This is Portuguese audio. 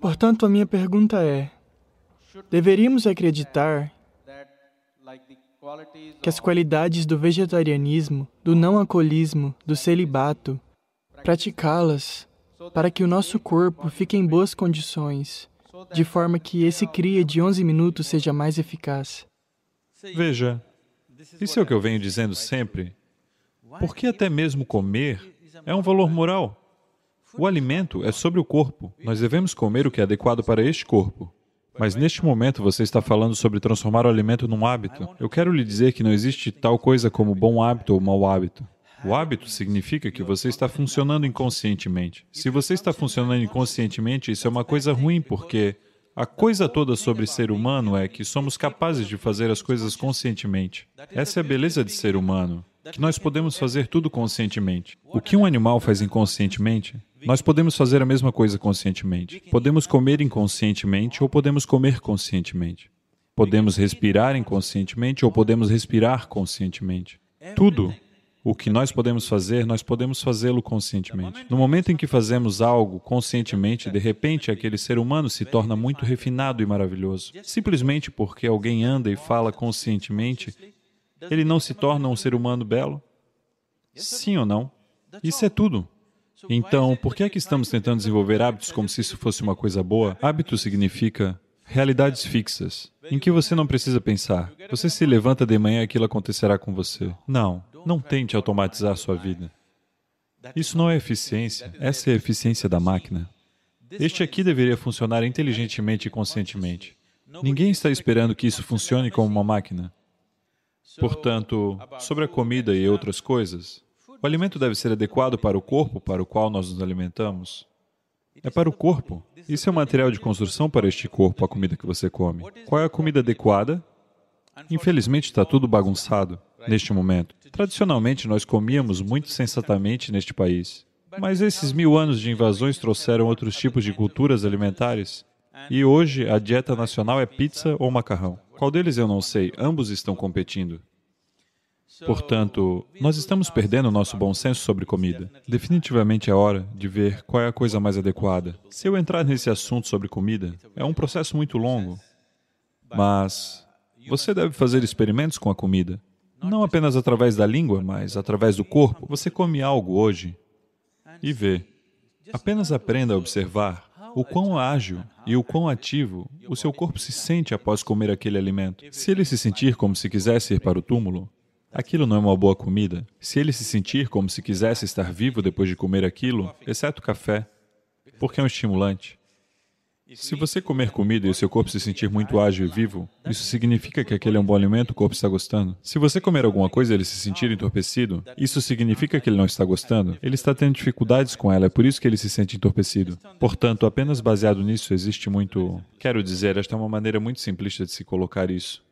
Portanto, a minha pergunta é: deveríamos acreditar que as qualidades do vegetarianismo, do não alcoolismo, do celibato, praticá-las para que o nosso corpo fique em boas condições, de forma que esse cria de 11 minutos seja mais eficaz. Veja, isso é o que eu venho dizendo sempre. Porque até mesmo comer é um valor moral. O alimento é sobre o corpo. Nós devemos comer o que é adequado para este corpo. Mas neste momento você está falando sobre transformar o alimento num hábito. Eu quero lhe dizer que não existe tal coisa como bom hábito ou mau hábito. O hábito significa que você está funcionando inconscientemente. Se você está funcionando inconscientemente, isso é uma coisa ruim, porque a coisa toda sobre ser humano é que somos capazes de fazer as coisas conscientemente. Essa é a beleza de ser humano, que nós podemos fazer tudo conscientemente. O que um animal faz inconscientemente, nós podemos fazer a mesma coisa conscientemente. Podemos comer inconscientemente ou podemos comer conscientemente. Podemos respirar inconscientemente ou podemos respirar conscientemente. Tudo o que nós podemos fazer, nós podemos fazê-lo conscientemente. No momento em que fazemos algo conscientemente, de repente aquele ser humano se torna muito refinado e maravilhoso. Simplesmente porque alguém anda e fala conscientemente, ele não se torna um ser humano belo? Sim ou não? Isso é tudo. Então, por que é que estamos tentando desenvolver hábitos como se isso fosse uma coisa boa? Hábito significa realidades fixas, em que você não precisa pensar. Você se levanta de manhã e aquilo acontecerá com você. Não. Não tente automatizar sua vida. Isso não é eficiência, essa é a eficiência da máquina. Este aqui deveria funcionar inteligentemente e conscientemente. Ninguém está esperando que isso funcione como uma máquina. Portanto, sobre a comida e outras coisas, o alimento deve ser adequado para o corpo para o qual nós nos alimentamos. É para o corpo. Isso é o material de construção para este corpo, a comida que você come. Qual é a comida adequada? Infelizmente, está tudo bagunçado neste momento. Tradicionalmente, nós comíamos muito sensatamente neste país. Mas esses mil anos de invasões trouxeram outros tipos de culturas alimentares. E hoje, a dieta nacional é pizza ou macarrão. Qual deles eu não sei, ambos estão competindo. Portanto, nós estamos perdendo o nosso bom senso sobre comida. Definitivamente é hora de ver qual é a coisa mais adequada. Se eu entrar nesse assunto sobre comida, é um processo muito longo. Mas você deve fazer experimentos com a comida. Não apenas através da língua, mas através do corpo. Você come algo hoje e vê. Apenas aprenda a observar o quão ágil e o quão ativo o seu corpo se sente após comer aquele alimento. Se ele se sentir como se quisesse ir para o túmulo, aquilo não é uma boa comida. Se ele se sentir como se quisesse estar vivo depois de comer aquilo, exceto café, porque é um estimulante, se você comer comida e o seu corpo se sentir muito ágil e vivo, isso significa que aquele é um bom alimento, o corpo está gostando. Se você comer alguma coisa e ele se sentir entorpecido, isso significa que ele não está gostando. Ele está tendo dificuldades com ela, é por isso que ele se sente entorpecido. Portanto, apenas baseado nisso existe muito... Quero dizer, esta é uma maneira muito simplista de se colocar isso.